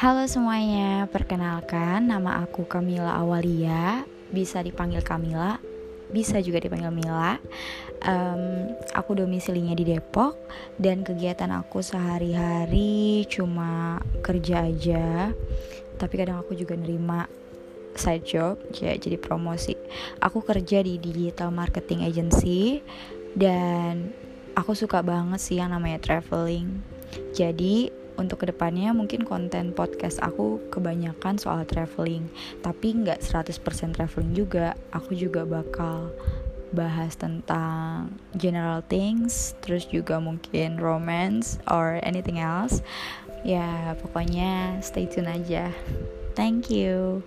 Halo semuanya, perkenalkan nama aku Kamila Awalia, bisa dipanggil Kamila, bisa juga dipanggil Mila. Um, aku domisilinya di Depok dan kegiatan aku sehari-hari cuma kerja aja. Tapi kadang aku juga nerima side job, ya jadi promosi. Aku kerja di digital marketing agency dan aku suka banget sih yang namanya traveling. Jadi untuk ke depannya mungkin konten podcast aku kebanyakan soal traveling. Tapi nggak 100% traveling juga aku juga bakal bahas tentang general things terus juga mungkin romance or anything else. Ya pokoknya stay tune aja. Thank you